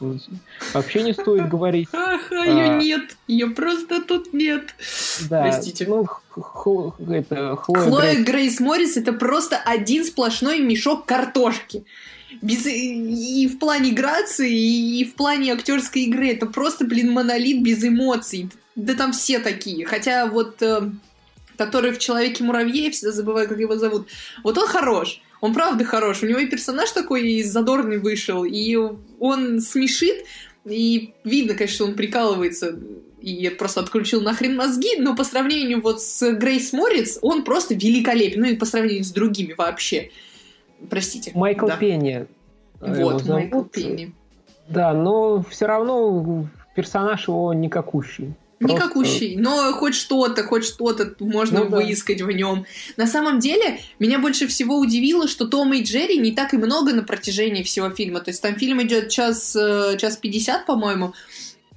вообще не стоит говорить. Ах, ее а, нет, ее просто тут нет. Да, Простите. Ну, это, Хлоя, Хлоя Грейс... Грейс Моррис это просто один сплошной мешок картошки. Без, и в плане грации, и в плане актерской игры. Это просто, блин, монолит без эмоций. Да там все такие. Хотя вот э, который в «Человеке-муравье», я всегда забываю, как его зовут. Вот он хорош. Он правда хорош. У него и персонаж такой задорный вышел, и он смешит, и видно, конечно, что он прикалывается и просто отключил нахрен мозги, но по сравнению вот с Грейс Морриц, он просто великолепен, ну и по сравнению с другими вообще. Простите. Майкл да. Пенни. Вот, Майкл Пенни. Да, но все равно персонаж его никакущий. Просто... Никакущий, но хоть что-то, хоть что-то можно ну, выискать да. в нем. На самом деле, меня больше всего удивило, что Тома и Джерри не так и много на протяжении всего фильма. То есть там фильм идет час, э, час 50, по-моему,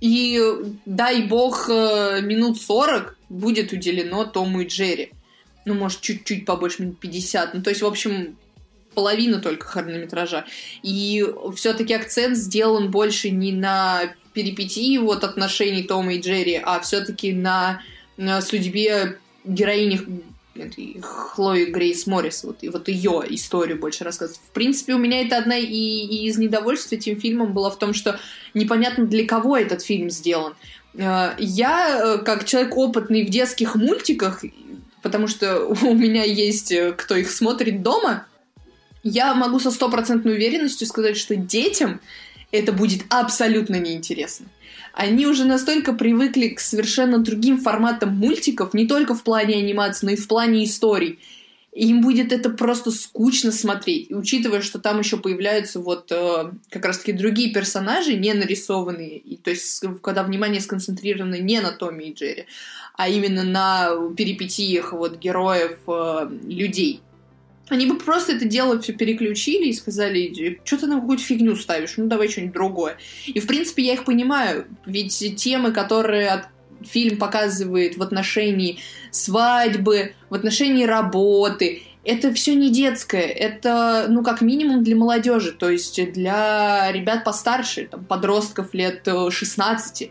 и дай бог э, минут 40 будет уделено Тому и Джерри. Ну, может, чуть-чуть побольше, минут 50. Ну, то есть, в общем, половина только хронометража. И все-таки акцент сделан больше не на перипетии вот отношений Тома и Джерри, а все-таки на, на судьбе героини Хлои Грейс Моррис, вот, и вот ее историю больше рассказывать. В принципе, у меня это одна и, и из недовольств этим фильмом было в том, что непонятно для кого этот фильм сделан. Э, я, э, как человек опытный в детских мультиках, потому что у меня есть э, кто их смотрит дома, я могу со стопроцентной уверенностью сказать, что детям это будет абсолютно неинтересно. Они уже настолько привыкли к совершенно другим форматам мультиков, не только в плане анимации, но и в плане историй. им будет это просто скучно смотреть. И учитывая, что там еще появляются вот э, как раз-таки другие персонажи, не нарисованные, и, то есть когда внимание сконцентрировано не на Томе и Джерри, а именно на перипетиях вот героев э, людей. Они бы просто это дело все переключили и сказали, что ты нам какую-то фигню ставишь, ну давай что-нибудь другое. И в принципе я их понимаю, ведь темы, которые от фильм показывает в отношении свадьбы, в отношении работы. Это все не детское, это, ну, как минимум для молодежи, то есть для ребят постарше, там, подростков лет 16. Э,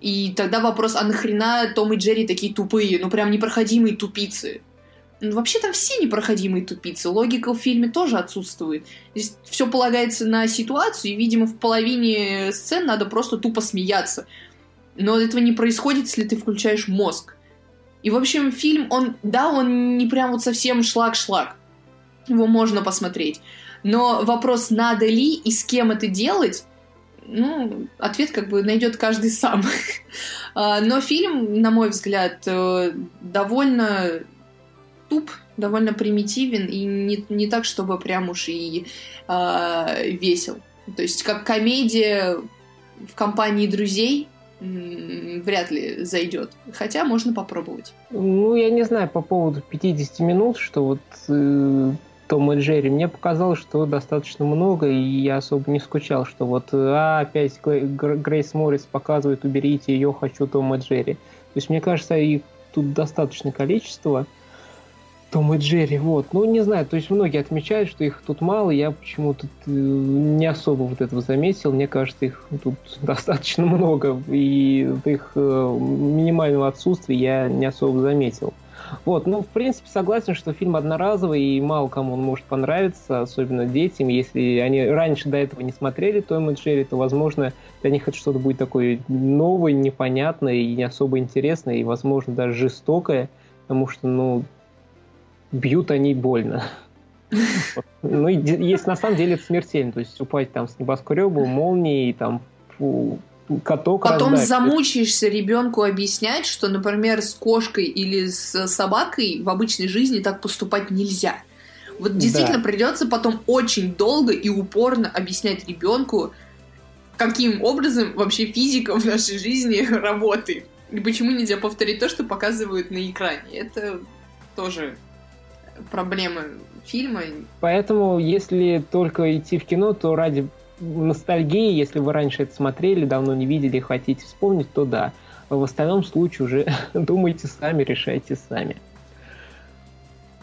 и тогда вопрос, а нахрена Том и Джерри такие тупые, ну, прям непроходимые тупицы? Ну, вообще там все непроходимые тупицы, логика в фильме тоже отсутствует. Здесь все полагается на ситуацию, и, видимо, в половине сцен надо просто тупо смеяться. Но этого не происходит, если ты включаешь мозг. И, в общем, фильм, он, да, он не прям вот совсем шлак-шлак. Его можно посмотреть. Но вопрос, надо ли и с кем это делать, ну, ответ как бы найдет каждый сам. А, но фильм, на мой взгляд, э, довольно туп, довольно примитивен и не, не так, чтобы прям уж и э, весел. То есть как комедия в компании друзей вряд ли зайдет. Хотя можно попробовать. Ну, я не знаю по поводу 50 минут, что вот э, Том и Джерри. Мне показалось, что достаточно много, и я особо не скучал, что вот а, опять Грейс Моррис показывает, уберите ее, хочу Тома и Джерри. То есть, мне кажется, их тут достаточное количество. Том и Джерри, вот. Ну, не знаю, то есть многие отмечают, что их тут мало, я почему-то э, не особо вот этого заметил. Мне кажется, их тут достаточно много, и их э, минимального отсутствия я не особо заметил. Вот, ну, в принципе, согласен, что фильм одноразовый, и мало кому он может понравиться, особенно детям. Если они раньше до этого не смотрели Том и Джерри, то, возможно, для них это что-то будет такое новое, непонятное и не особо интересное, и, возможно, даже жестокое, потому что, ну, бьют они больно. Ну, есть на самом деле это смертельно. То есть упасть там с небоскреба, молнии, там каток Потом раздать. замучаешься ребенку объяснять, что, например, с кошкой или с собакой в обычной жизни так поступать нельзя. Вот действительно да. придется потом очень долго и упорно объяснять ребенку, каким образом вообще физика в нашей жизни работает. И почему нельзя повторить то, что показывают на экране. Это тоже проблемы фильма. Поэтому, если только идти в кино, то ради ностальгии, если вы раньше это смотрели, давно не видели, хотите вспомнить, то да. В остальном случае уже думайте сами, решайте сами.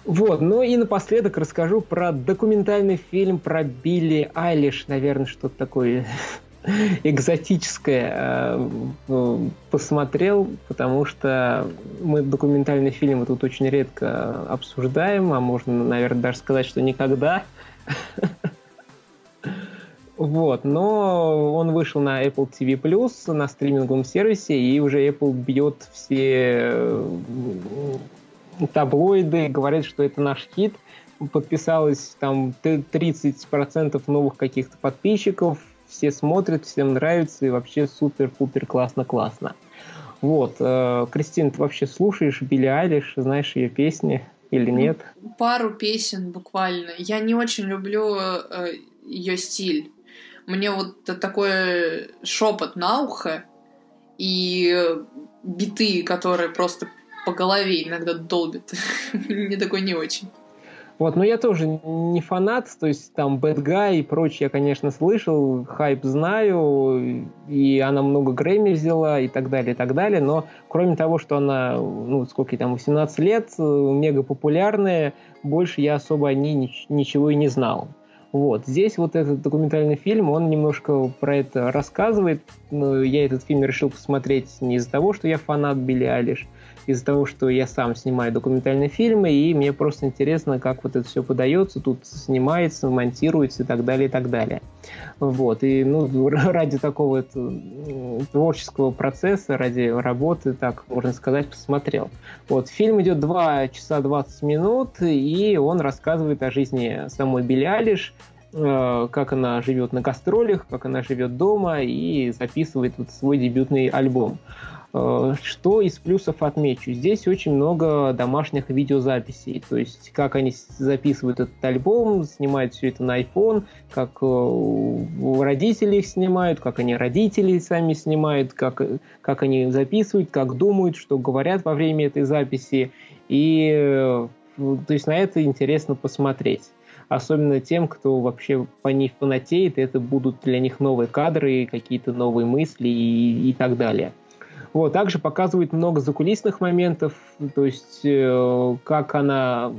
Вот, ну и напоследок расскажу про документальный фильм про Билли Айлиш, наверное, что-то такое экзотическое э, посмотрел, потому что мы документальные фильмы тут очень редко обсуждаем, а можно, наверное, даже сказать, что никогда. Вот, но он вышел на Apple TV Plus, на стриминговом сервисе, и уже Apple бьет все э, таблоиды, говорит, что это наш хит. Подписалось там 30% новых каких-то подписчиков, все смотрят, всем нравится, и вообще супер-пупер классно-классно. Вот, э, Кристин, ты вообще слушаешь Билли Айлиш, знаешь ее песни или нет? Пару песен буквально. Я не очень люблю э, ее стиль. Мне вот такой шепот на ухо и биты, которые просто по голове иногда долбят. Мне такой не очень. Вот, но я тоже не фанат, то есть там Bad Guy и прочее я, конечно, слышал, хайп знаю, и она много Грэмми взяла и так далее, и так далее, но кроме того, что она, ну, сколько там, 18 лет, мега популярная, больше я особо о ней ничего и не знал. Вот. Здесь вот этот документальный фильм, он немножко про это рассказывает. Но я этот фильм решил посмотреть не из-за того, что я фанат Билли Алиш, из-за того, что я сам снимаю документальные фильмы, и мне просто интересно, как вот это все подается, тут снимается, монтируется и так далее, и так далее. Вот, и ну, ради такого творческого процесса, ради работы, так можно сказать, посмотрел. Вот, фильм идет 2 часа 20 минут, и он рассказывает о жизни самой Билли Алиш, э, как она живет на гастролях, как она живет дома и записывает вот свой дебютный альбом. Э, что из плюсов отмечу? Здесь очень много домашних видеозаписей, то есть как они записывают этот альбом, снимают все это на iPhone, как э, родители их снимают, как они родители сами снимают, как, как они записывают, как думают, что говорят во время этой записи. И э, то есть на это интересно посмотреть особенно тем, кто вообще по ней фанатеет, это будут для них новые кадры, какие-то новые мысли и, и так далее. Вот, также показывает много закулисных моментов, то есть э, как она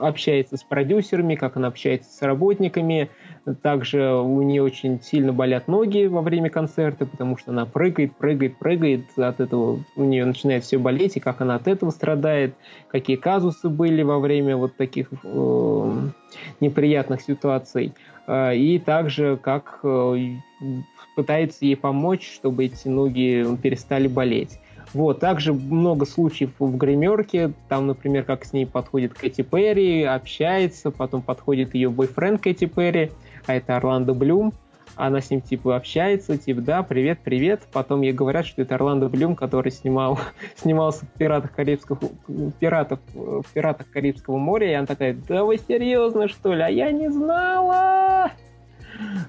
общается с продюсерами, как она общается с работниками. Также у нее очень сильно болят ноги во время концерта, потому что она прыгает, прыгает, прыгает. От этого у нее начинает все болеть, и как она от этого страдает, какие казусы были во время вот таких э, неприятных ситуаций. Э, и также как э, пытается ей помочь, чтобы эти ноги перестали болеть. Вот, также много случаев в гримерке, там, например, как с ней подходит Кэти Перри, общается, потом подходит ее бойфренд Кэти Перри, а это Орландо Блюм, она с ним типа общается, типа, да, привет, привет. Потом ей говорят, что это Орландо Блюм, который снимал, снимался в пиратах Карибского, пиратов, в пиратах Карибского моря, и она такая, да вы серьезно, что ли? А я не знала!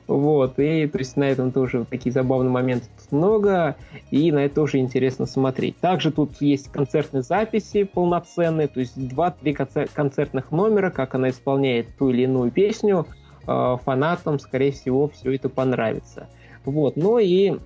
Вот, и то есть на этом тоже такие забавные моменты тут много, и на это тоже интересно смотреть. Также тут есть концертные записи полноценные, то есть два-три концертных номера, как она исполняет ту или иную песню, э, фанатам, скорее всего, все это понравится. Вот, ну и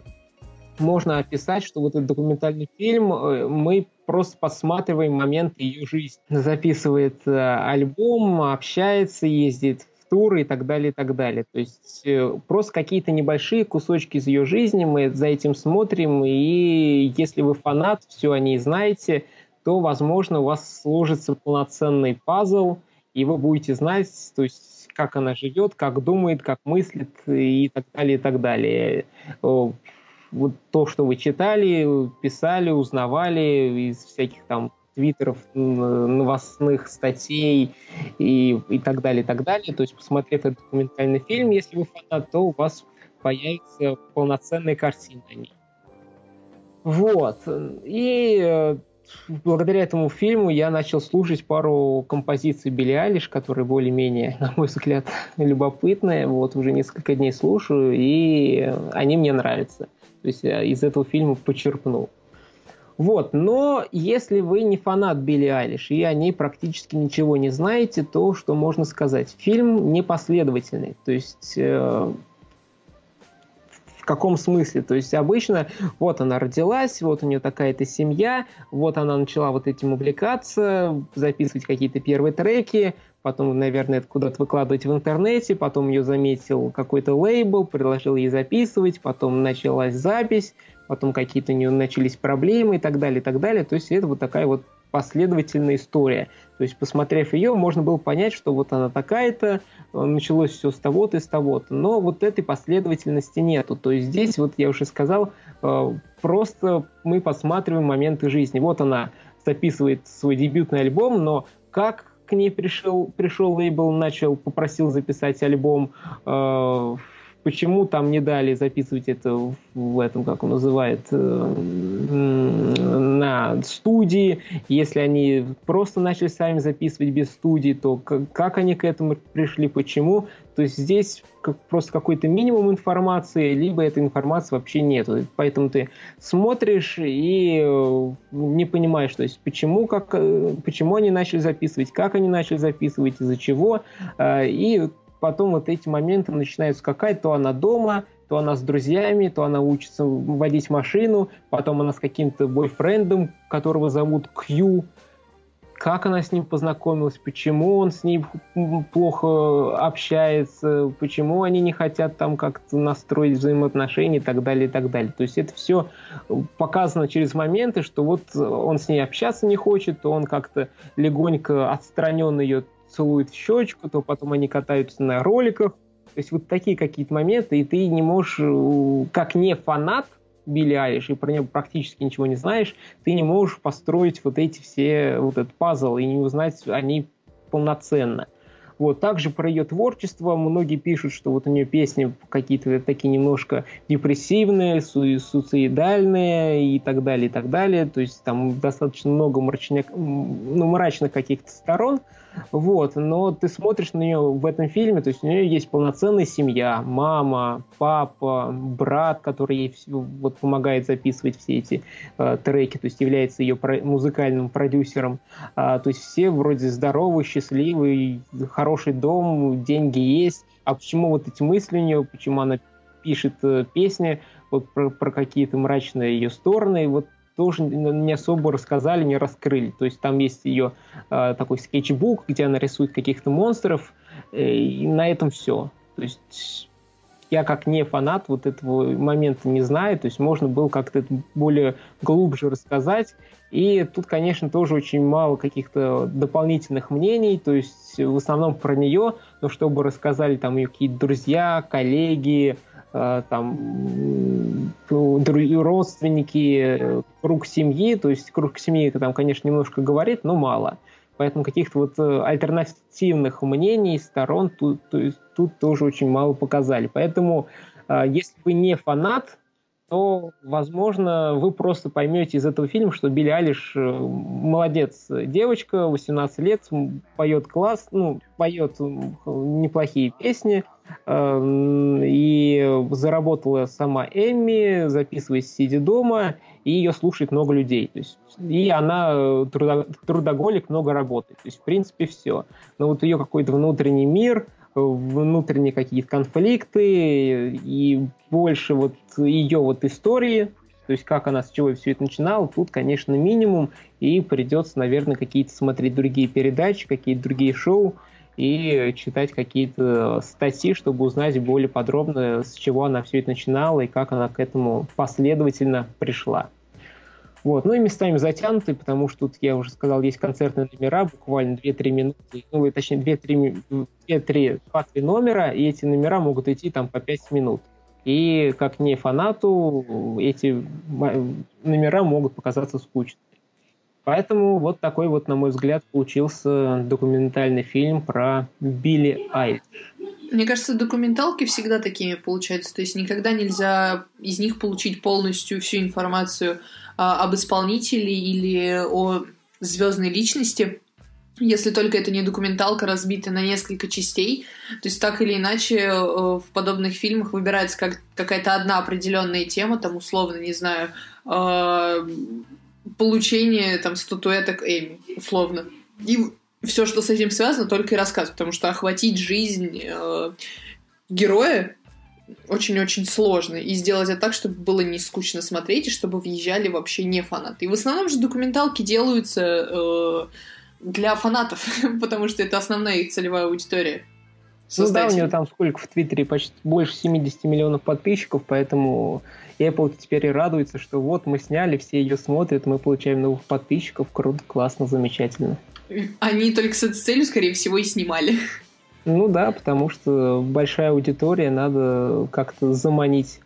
можно описать, что вот этот документальный фильм э, мы просто посматриваем момент ее жизни. Записывает э, альбом, общается, ездит туры и так далее, и так далее. То есть э, просто какие-то небольшие кусочки из ее жизни, мы за этим смотрим, и если вы фанат, все о ней знаете, то, возможно, у вас сложится полноценный пазл, и вы будете знать, то есть как она живет, как думает, как мыслит и так далее, и так далее. Вот то, что вы читали, писали, узнавали из всяких там твиттеров, новостных статей и, и так далее, и так далее. То есть, посмотрев этот документальный фильм, если вы фанат, то у вас появится полноценная картина о ней. Вот. И э, благодаря этому фильму я начал слушать пару композиций Билли Алиш, которые более-менее, на мой взгляд, любопытные. Вот уже несколько дней слушаю, и они мне нравятся. То есть я из этого фильма почерпнул. Вот, но если вы не фанат Билли Айлиш и о ней практически ничего не знаете, то что можно сказать? Фильм непоследовательный, то есть э, в каком смысле? То есть обычно вот она родилась, вот у нее такая-то семья, вот она начала вот этим увлекаться, записывать какие-то первые треки, потом, наверное, это куда-то выкладывать в интернете, потом ее заметил какой-то лейбл, предложил ей записывать, потом началась запись, потом какие-то у нее начались проблемы и так далее, и так далее. То есть это вот такая вот последовательная история. То есть, посмотрев ее, можно было понять, что вот она такая-то, э, началось все с того-то и с того-то. Но вот этой последовательности нету. То есть здесь, вот я уже сказал, э, просто мы посматриваем моменты жизни. Вот она записывает свой дебютный альбом, но как к ней пришел, пришел лейбл, начал, попросил записать альбом, э, почему там не дали записывать это в этом, как он называет, э, на студии. Если они просто начали сами записывать без студии, то как они к этому пришли, почему? То есть здесь просто какой-то минимум информации, либо этой информации вообще нет. Поэтому ты смотришь и э, не понимаешь, то есть почему, как, э, почему они начали записывать, как они начали записывать, из-за чего. И потом вот эти моменты начинают скакать, то она дома, то она с друзьями, то она учится водить машину, потом она с каким-то бойфрендом, которого зовут Кью, как она с ним познакомилась, почему он с ней плохо общается, почему они не хотят там как-то настроить взаимоотношения и так далее, и так далее. То есть это все показано через моменты, что вот он с ней общаться не хочет, то он как-то легонько отстранен ее целует в щечку, то потом они катаются на роликах. То есть вот такие какие-то моменты, и ты не можешь, э, как не фанат Билли Айлиш, и про него практически ничего не знаешь, ты не можешь построить вот эти все, вот этот пазл и не узнать о ней полноценно. Вот, также про ее творчество многие пишут, что вот у нее песни какие-то такие немножко депрессивные, су- суицидальные и так далее, и так далее. То есть там достаточно много мрачных, ну, мрачных каких-то сторон. Вот, но ты смотришь на нее в этом фильме, то есть у нее есть полноценная семья, мама, папа, брат, который ей вот помогает записывать все эти э, треки, то есть является ее про- музыкальным продюсером. А, то есть все вроде здоровые, счастливые, хороший дом, деньги есть. А почему вот эти мысли у нее, почему она пишет э, песни вот про, про какие-то мрачные ее стороны, вот тоже не особо рассказали, не раскрыли. То есть там есть ее э, такой скетчбук, где она рисует каких-то монстров, э, и на этом все. То есть я как не фанат вот этого момента не знаю, то есть можно было как-то это более глубже рассказать. И тут, конечно, тоже очень мало каких-то дополнительных мнений, то есть в основном про нее, но чтобы рассказали там ее какие-то друзья, коллеги, там родственники, круг семьи, то есть круг семьи там, конечно, немножко говорит, но мало. Поэтому каких-то вот э, альтернативных мнений, сторон тут, тут тоже очень мало показали. Поэтому, э, если вы не фанат, то, возможно, вы просто поймете из этого фильма, что Билли Алиш молодец девочка, 18 лет, поет класс, ну, поет неплохие песни, и заработала сама Эмми, записываясь сидя дома, и ее слушает много людей. То есть, и она э, трудоголик, много работает. То есть, в принципе, все. Но вот ее какой-то внутренний мир, внутренние какие-то конфликты и больше вот ее вот истории, то есть как она с чего все это начинала, тут, конечно, минимум, и придется, наверное, какие-то смотреть другие передачи, какие-то другие шоу, и читать какие-то статьи, чтобы узнать более подробно, с чего она все это начинала и как она к этому последовательно пришла. Вот. Ну и местами затянуты, потому что тут, я уже сказал, есть концертные номера, буквально 2-3 минуты, ну, точнее, 2-3, 2-3, 2-3 номера, и эти номера могут идти там по 5 минут. И как не фанату, эти номера могут показаться скучными. Поэтому вот такой вот, на мой взгляд, получился документальный фильм про Билли Айлиш. Мне кажется, документалки всегда такими получаются. То есть никогда нельзя из них получить полностью всю информацию а, об исполнителе или о звездной личности, если только это не документалка, разбитая на несколько частей. То есть так или иначе э, в подобных фильмах выбирается как какая-то одна определенная тема, там условно, не знаю, э, получение там статуэток Эми, условно. И все, что с этим связано, только и рассказ, потому что охватить жизнь э, героя очень-очень сложно. И сделать это так, чтобы было не скучно смотреть, и чтобы въезжали вообще не фанаты. И в основном же документалки делаются э, для фанатов, потому что это основная их целевая аудитория. Ну да, у нее там сколько в Твиттере, почти больше 70 миллионов подписчиков, поэтому Apple теперь и радуется, что вот мы сняли, все ее смотрят, мы получаем новых подписчиков, круто, классно, замечательно. Они только с этой целью, скорее всего, и снимали. Ну да, потому что большая аудитория, надо как-то заманить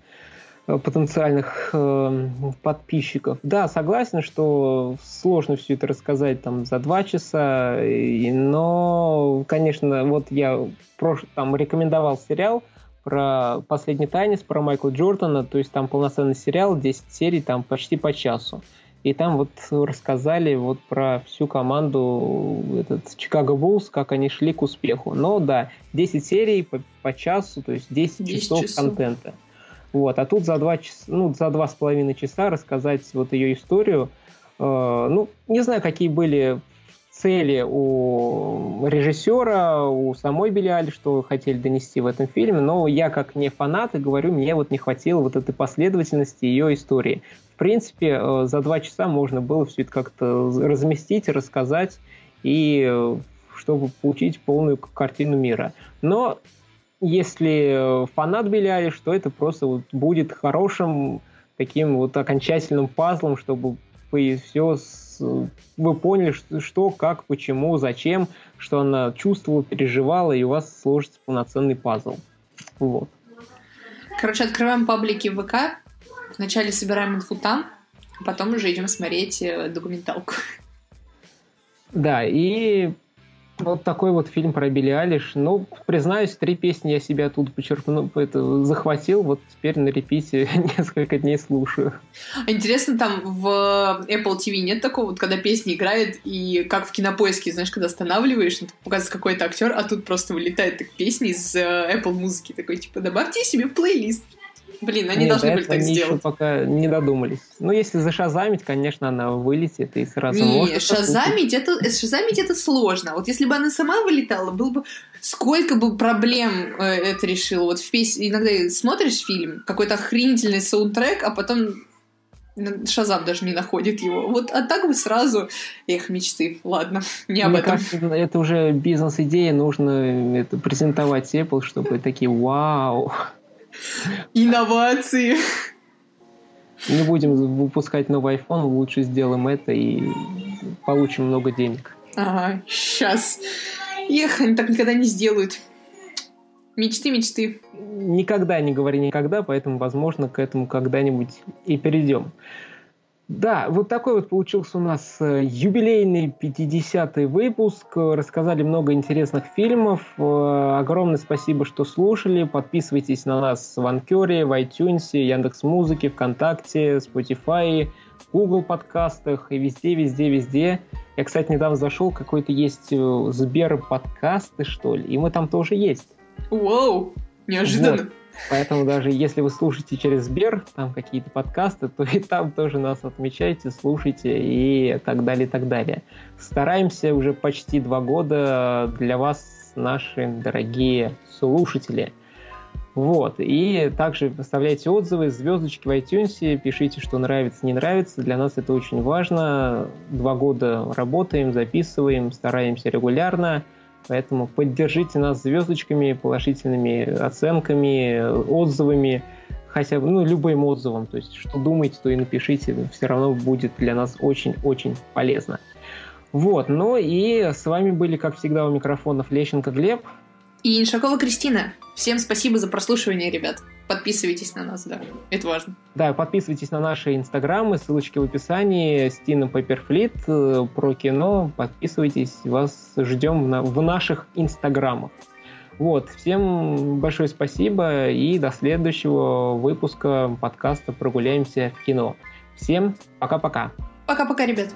потенциальных э, подписчиков. Да, согласен, что сложно все это рассказать там за два часа, но, конечно, вот я прош... там рекомендовал сериал про «Последний танец», про Майкла Джордана, то есть там полноценный сериал, 10 серий, там почти по часу. И там вот рассказали вот про всю команду этот Чикаго Буллс, как они шли к успеху. Но да, 10 серий по, по часу, то есть 10, 10 часов, часов контента. Вот, а тут за два часа, ну, за два с половиной часа рассказать вот ее историю. Э, ну, не знаю, какие были цели у режиссера, у самой Билли что хотели донести в этом фильме, но я как не фанат и говорю, мне вот не хватило вот этой последовательности ее истории. В принципе, э, за два часа можно было все это как-то разместить, рассказать, и э, чтобы получить полную картину мира. Но если фанат Билли что это просто вот будет хорошим таким вот окончательным пазлом, чтобы все вы поняли, что, как, почему, зачем, что она чувствовала, переживала, и у вас сложится полноценный пазл. Вот. Короче, открываем паблики ВК, вначале собираем инфу там, а потом уже идем смотреть э, документалку. Да, и Вот такой вот фильм про Билли Алиш. Ну, признаюсь, три песни я себя тут почерпнул, это, захватил, вот теперь на репите несколько дней слушаю. А интересно, там в Apple TV нет такого, вот, когда песня играет, и как в кинопоиске, знаешь, когда останавливаешь, ну, показывается какой-то актер, а тут просто вылетает так песни из э, Apple музыки, такой, типа, добавьте себе в плейлист. Блин, они Нет, должны были так они сделать. Еще пока не додумались. Ну, если зашазамить, конечно, она вылетит и сразу Не, может шазамить это, шазамить это сложно. Вот если бы она сама вылетала, было бы... Сколько бы проблем э, это решило. Вот в песне... Иногда смотришь фильм, какой-то охренительный саундтрек, а потом Шазам даже не находит его. Вот, а так бы сразу, эх, мечты. Ладно, не об Мне этом. Кажется, это уже бизнес-идея, нужно это презентовать Apple, чтобы такие вау. Инновации. Не будем выпускать новый iPhone, лучше сделаем это и получим много денег. Ага, сейчас. Эх, они так никогда не сделают. Мечты, мечты. Никогда не говори никогда, поэтому, возможно, к этому когда-нибудь и перейдем. Да, вот такой вот получился у нас э, юбилейный 50-й выпуск. Рассказали много интересных фильмов. Э, огромное спасибо, что слушали. Подписывайтесь на нас в Анкере, в iTunes, Яндекс Музыке, ВКонтакте, Spotify, Google подкастах и везде, везде, везде. Я, кстати, недавно зашел, какой-то есть э, Сбер подкасты, что ли, и мы там тоже есть. Вау, неожиданно. Вот. Поэтому даже если вы слушаете через Сбер, там какие-то подкасты, то и там тоже нас отмечайте, слушайте и так далее, и так далее. Стараемся уже почти два года для вас, наши дорогие слушатели. Вот. И также оставляйте отзывы, звездочки в iTunes, пишите, что нравится, не нравится. Для нас это очень важно. Два года работаем, записываем, стараемся регулярно. Поэтому поддержите нас звездочками, положительными оценками, отзывами, хотя бы, ну, любым отзывом. То есть, что думаете, то и напишите. Все равно будет для нас очень-очень полезно. Вот, ну и с вами были, как всегда, у микрофонов Лещенко Глеб. И Иншакова Кристина. Всем спасибо за прослушивание, ребят. Подписывайтесь на нас, да. Это важно. Да, подписывайтесь на наши инстаграмы, ссылочки в описании. Стина Пепперфлит э, про кино. Подписывайтесь, вас ждем на, в наших инстаграмах. Вот, всем большое спасибо и до следующего выпуска подкаста «Прогуляемся в кино». Всем пока-пока. Пока-пока, ребят.